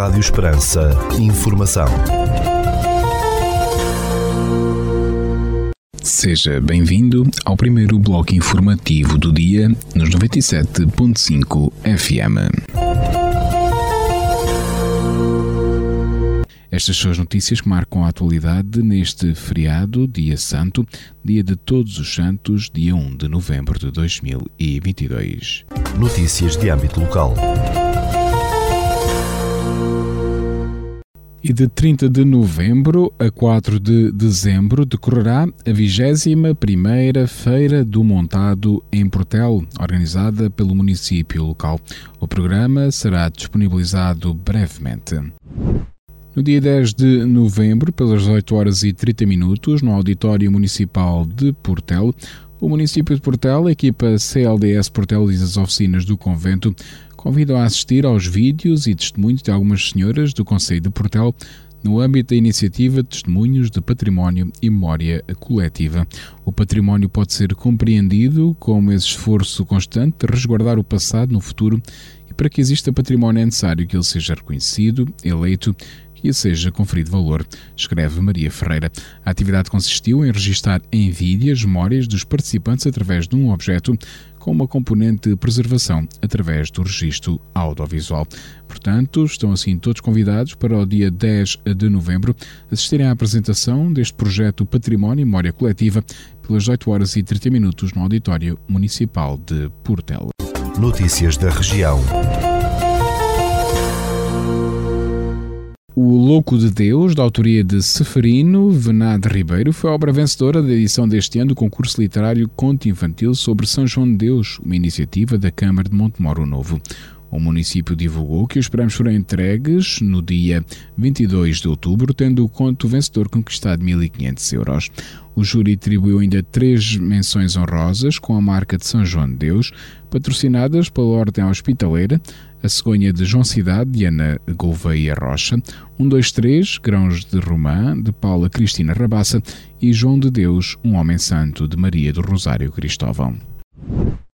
Rádio Esperança. Informação. Seja bem-vindo ao primeiro bloco informativo do dia nos 97.5 FM. Estas são as notícias que marcam a atualidade neste feriado, Dia Santo, Dia de Todos os Santos, dia 1 de novembro de 2022. Notícias de âmbito local. E de 30 de novembro a 4 de dezembro decorrerá a 21ª Feira do Montado em Portel, organizada pelo município local. O programa será disponibilizado brevemente. No dia 10 de novembro, pelas 18 horas e 30 minutos, no Auditório Municipal de Portel, o município de Portel, a equipa CLDS Portel e as oficinas do convento convidam a assistir aos vídeos e testemunhos de algumas senhoras do Conselho de Portel no âmbito da iniciativa Testemunhos de Património e Memória Coletiva. O património pode ser compreendido como esse esforço constante de resguardar o passado no futuro e para que exista património é necessário que ele seja reconhecido, eleito e seja conferido valor, escreve Maria Ferreira. A atividade consistiu em registrar em vídeo as memórias dos participantes através de um objeto com uma componente de preservação através do registro audiovisual. Portanto, estão assim todos convidados para o dia 10 de novembro assistirem à apresentação deste projeto Património e Memória Coletiva pelas 8 horas e 30 minutos no Auditório Municipal de Portela. Notícias da região. O Louco de Deus, da autoria de Seferino Venade Ribeiro, foi a obra vencedora da edição deste ano do concurso literário Conto Infantil sobre São João de Deus, uma iniciativa da Câmara de Montemoro Novo. O município divulgou que os prémios foram entregues no dia 22 de outubro, tendo o conto vencedor conquistado 1.500 euros. O júri atribuiu ainda três menções honrosas com a marca de São João de Deus, patrocinadas pela Ordem Hospitaleira, a cegonha de João Cidade, de Ana Gouveia Rocha, 123, Grãos de Romã, de Paula Cristina Rabassa e João de Deus, um homem santo, de Maria do Rosário Cristóvão.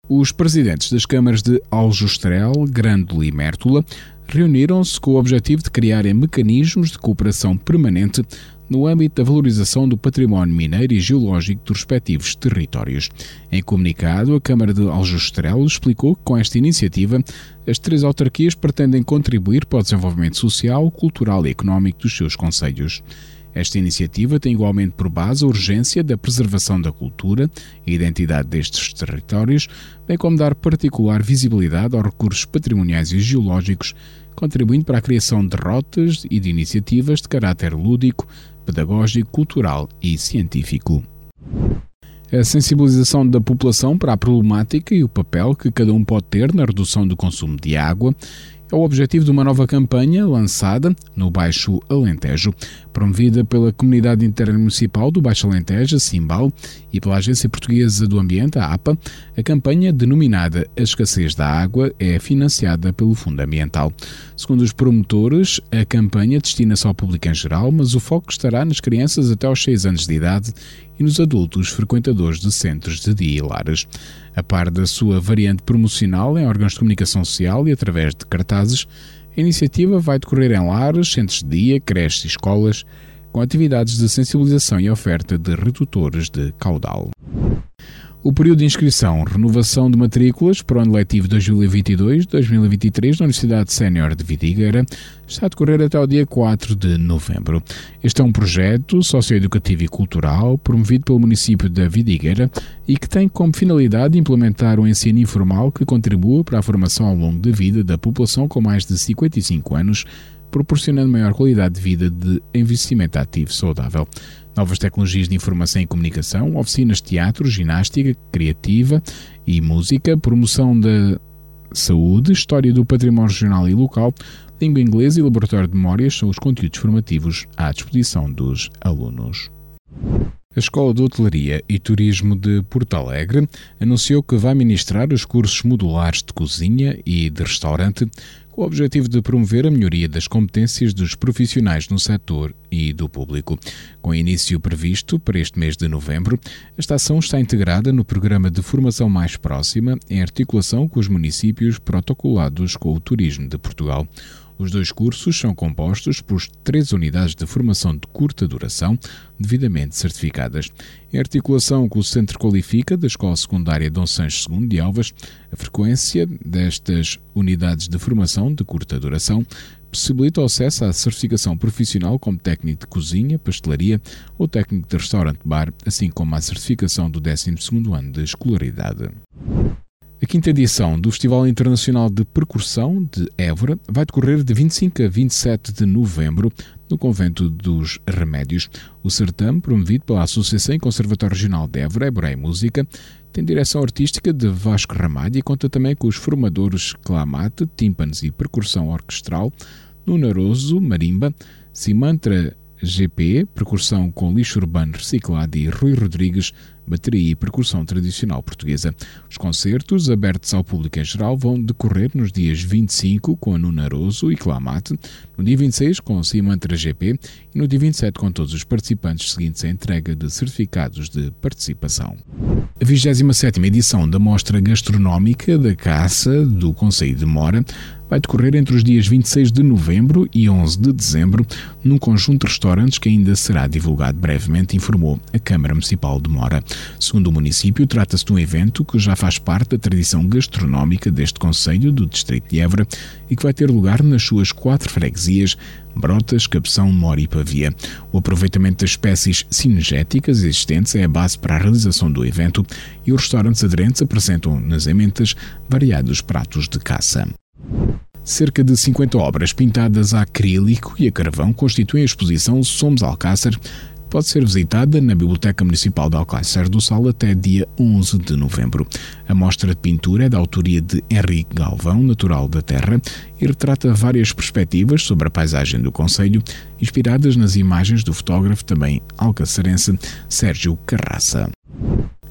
Os presidentes das câmaras de Aljustrel, Grândola e Mértola reuniram-se com o objetivo de criarem mecanismos de cooperação permanente no âmbito da valorização do património mineiro e geológico dos respectivos territórios. Em comunicado, a Câmara de Aljustrel explicou que com esta iniciativa as três autarquias pretendem contribuir para o desenvolvimento social, cultural e económico dos seus conselhos. Esta iniciativa tem igualmente por base a urgência da preservação da cultura e identidade destes territórios, bem como dar particular visibilidade aos recursos patrimoniais e geológicos, contribuindo para a criação de rotas e de iniciativas de caráter lúdico, pedagógico, cultural e científico. A sensibilização da população para a problemática e o papel que cada um pode ter na redução do consumo de água é o objetivo de uma nova campanha lançada no Baixo Alentejo, promovida pela Comunidade Intermunicipal do Baixo Alentejo, Simbal, e pela Agência Portuguesa do Ambiente, a APA. A campanha, denominada A Escassez da Água, é financiada pelo Fundo Ambiental. Segundo os promotores, a campanha destina-se ao público em geral, mas o foco estará nas crianças até aos 6 anos de idade e nos adultos frequentadores de centros de dia e lares. A par da sua variante promocional em órgãos de comunicação social e através de cartazes, a iniciativa vai decorrer em lares, centros de dia, creches e escolas, com atividades de sensibilização e oferta de redutores de caudal. O período de inscrição, renovação de matrículas para o ano letivo 2022-2023 na Universidade Sénior de Vidigueira está a decorrer até o dia 4 de novembro. Este é um projeto socioeducativo e cultural promovido pelo município da Vidigueira e que tem como finalidade implementar um ensino informal que contribua para a formação ao longo da vida da população com mais de 55 anos, proporcionando maior qualidade de vida de envelhecimento ativo saudável novas tecnologias de informação e comunicação, oficinas de teatro, ginástica, criativa e música, promoção da saúde, história do património regional e local, língua inglesa e laboratório de memórias são os conteúdos formativos à disposição dos alunos. A Escola de Hotelaria e Turismo de Porto Alegre anunciou que vai ministrar os cursos modulares de cozinha e de restaurante com o objetivo de promover a melhoria das competências dos profissionais no setor e do público. Com início previsto para este mês de novembro, esta ação está integrada no programa de formação mais próxima, em articulação com os municípios protocolados com o Turismo de Portugal. Os dois cursos são compostos por três unidades de formação de curta duração, devidamente certificadas. Em articulação com o Centro Qualifica da Escola Secundária Dom Sancho II de Alvas, a frequência destas unidades de formação de curta duração possibilita o acesso à certificação profissional como técnico de cozinha, pastelaria ou técnico de restaurante-bar, assim como à certificação do 12º ano de escolaridade. A quinta edição do Festival Internacional de Percussão de Évora vai decorrer de 25 a 27 de novembro no Convento dos Remédios. O certame, promovido pela Associação e Conservatório Regional de Évora, Évora e Música, tem direção artística de Vasco Ramalho e conta também com os formadores Clamate, tímpanos e percussão orquestral, Nunaroso, marimba, Simantra GP, percussão com lixo urbano reciclado e Rui Rodrigues, bateria e percussão tradicional portuguesa. Os concertos, abertos ao público em geral, vão decorrer nos dias 25 com a Nunaroso e Clamate, no dia 26 com a Simantra GP e no dia 27 com todos os participantes seguintes à entrega de certificados de participação. A 27ª edição da Mostra Gastronómica da Caça do Conselho de Mora vai decorrer entre os dias 26 de novembro e 11 de dezembro num conjunto de restaurantes que ainda será divulgado brevemente, informou a Câmara Municipal de Mora. Segundo o município, trata-se de um evento que já faz parte da tradição gastronómica deste Conselho do Distrito de Évora e que vai ter lugar nas suas quatro freguesias Brotas, Capção, Mora e Pavia. O aproveitamento das espécies cinegéticas existentes é a base para a realização do evento e os restaurantes aderentes apresentam nas ementas variados pratos de caça. Cerca de 50 obras pintadas a acrílico e a carvão constituem a exposição Somos Alcácer, pode ser visitada na Biblioteca Municipal de Alcácer do Sal até dia 11 de novembro. A mostra de pintura é da autoria de Henrique Galvão, natural da terra, e retrata várias perspectivas sobre a paisagem do Conselho, inspiradas nas imagens do fotógrafo também alcacerense Sérgio Carraça.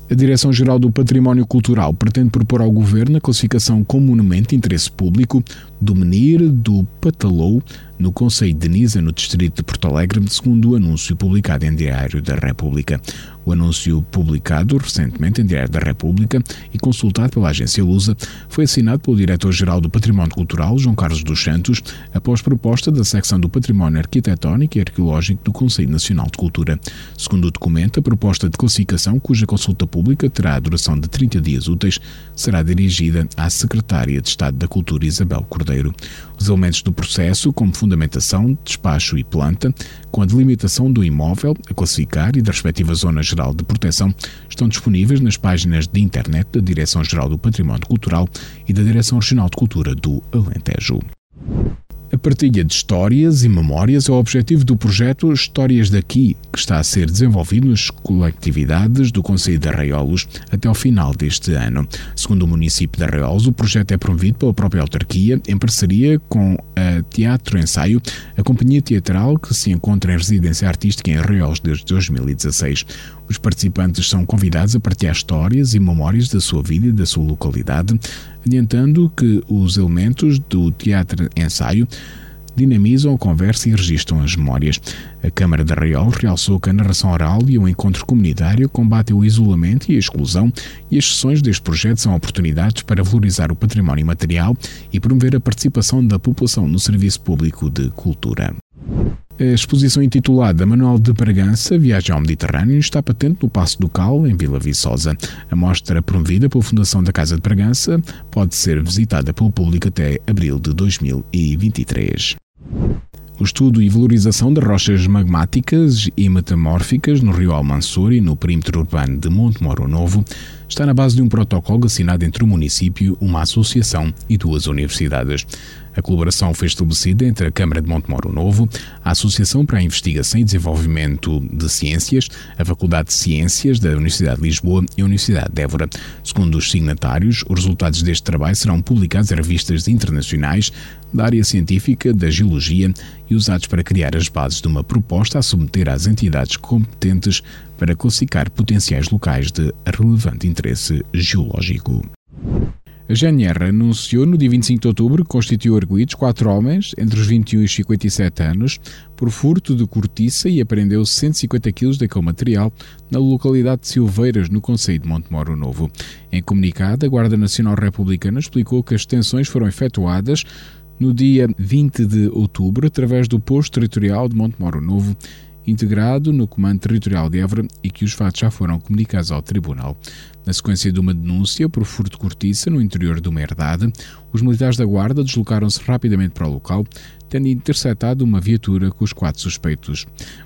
A Direção-Geral do Património Cultural pretende propor ao Governo a classificação como monumento de interesse público do Menir do Patalou, no Conselho de Nisa, no Distrito de Porto Alegre, segundo o anúncio publicado em Diário da República. O anúncio publicado recentemente em Diário da República e consultado pela agência Lusa foi assinado pelo Diretor-Geral do Património Cultural, João Carlos dos Santos, após proposta da secção do Património Arquitetónico e Arqueológico do Conselho Nacional de Cultura. Segundo o documento, a proposta de classificação, cuja consulta pública terá a duração de 30 dias úteis, será dirigida à Secretária de Estado da Cultura Isabel Cordeiro. Os elementos do processo, como fundamentação, despacho e planta, com a delimitação do imóvel a classificar e da respectiva zona geral de proteção, estão disponíveis nas páginas de internet da Direção-Geral do Património Cultural e da Direção Regional de Cultura do Alentejo. A partilha de histórias e memórias é o objetivo do projeto Histórias daqui, que está a ser desenvolvido nas coletividades do Conselho de Arraiolos até ao final deste ano. Segundo o município de Arraiolos, o projeto é promovido pela própria autarquia em parceria com a Teatro Ensaio, a companhia teatral que se encontra em residência artística em Arraiolos desde 2016. Os participantes são convidados a partilhar histórias e memórias da sua vida e da sua localidade, adiantando que os elementos do teatro ensaio dinamizam a conversa e registram as memórias. A Câmara de Arraiol realçou que a narração oral e o encontro comunitário combatem o isolamento e a exclusão e as sessões deste projeto são oportunidades para valorizar o património material e promover a participação da população no serviço público de cultura. A exposição intitulada Manual de Bragança, Viagem ao Mediterrâneo, está patente no Passo do Cal, em Vila Viçosa. A mostra, promovida pela Fundação da Casa de Bragança, pode ser visitada pelo público até abril de 2023. O estudo e valorização de rochas magmáticas e metamórficas no rio Almansor e no perímetro urbano de Monte Moro Novo está na base de um protocolo assinado entre o município, uma associação e duas universidades. A colaboração foi estabelecida entre a Câmara de Montemoro Novo, a Associação para a Investigação e Desenvolvimento de Ciências, a Faculdade de Ciências da Universidade de Lisboa e a Universidade de Évora. Segundo os signatários, os resultados deste trabalho serão publicados em revistas internacionais da área científica da geologia e usados para criar as bases de uma proposta a submeter às entidades competentes para classificar potenciais locais de relevante interesse geológico. A GNR anunciou no dia 25 de outubro que constituiu arguídos quatro homens entre os 21 e 57 anos por furto de cortiça e apreendeu 150 kg daquele material na localidade de Silveiras, no Conselho de Montemoro Novo. Em comunicado, a Guarda Nacional Republicana explicou que as detenções foram efetuadas no dia 20 de outubro, através do posto territorial de Monte Moro Novo, integrado no Comando Territorial de Évora e que os fatos já foram comunicados ao Tribunal. Na sequência de uma denúncia por furto de cortiça no interior de uma herdade, os militares da Guarda deslocaram-se rapidamente para o local, tendo interceptado uma viatura com os quatro suspeitos.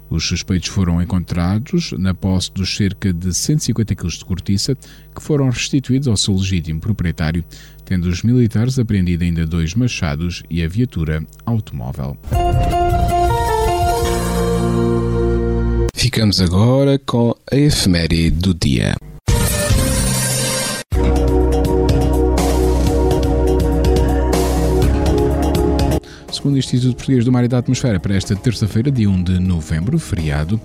Os suspeitos foram encontrados na posse dos cerca de 150 kg de cortiça, que foram restituídos ao seu legítimo proprietário, tendo os militares apreendido ainda dois machados e a viatura automóvel. Ficamos agora com a efeméride do dia. Segundo o Instituto Português do Mar e da Atmosfera, para esta terça-feira, dia 1 de novembro, feriado,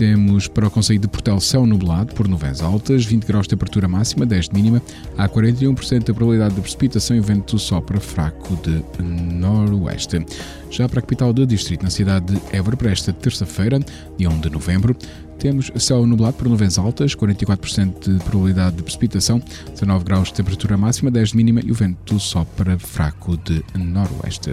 temos para o Conselho de Portel céu nublado por nuvens altas, 20 graus de temperatura máxima, 10 de mínima, há 41% de probabilidade de precipitação e vento sopra fraco de noroeste. Já para a capital do distrito, na cidade de Évora, para esta terça-feira, dia 1 de novembro, temos céu nublado por nuvens altas, 44% de probabilidade de precipitação, 19 graus de temperatura máxima, 10 de mínima e o vento sopra fraco de noroeste.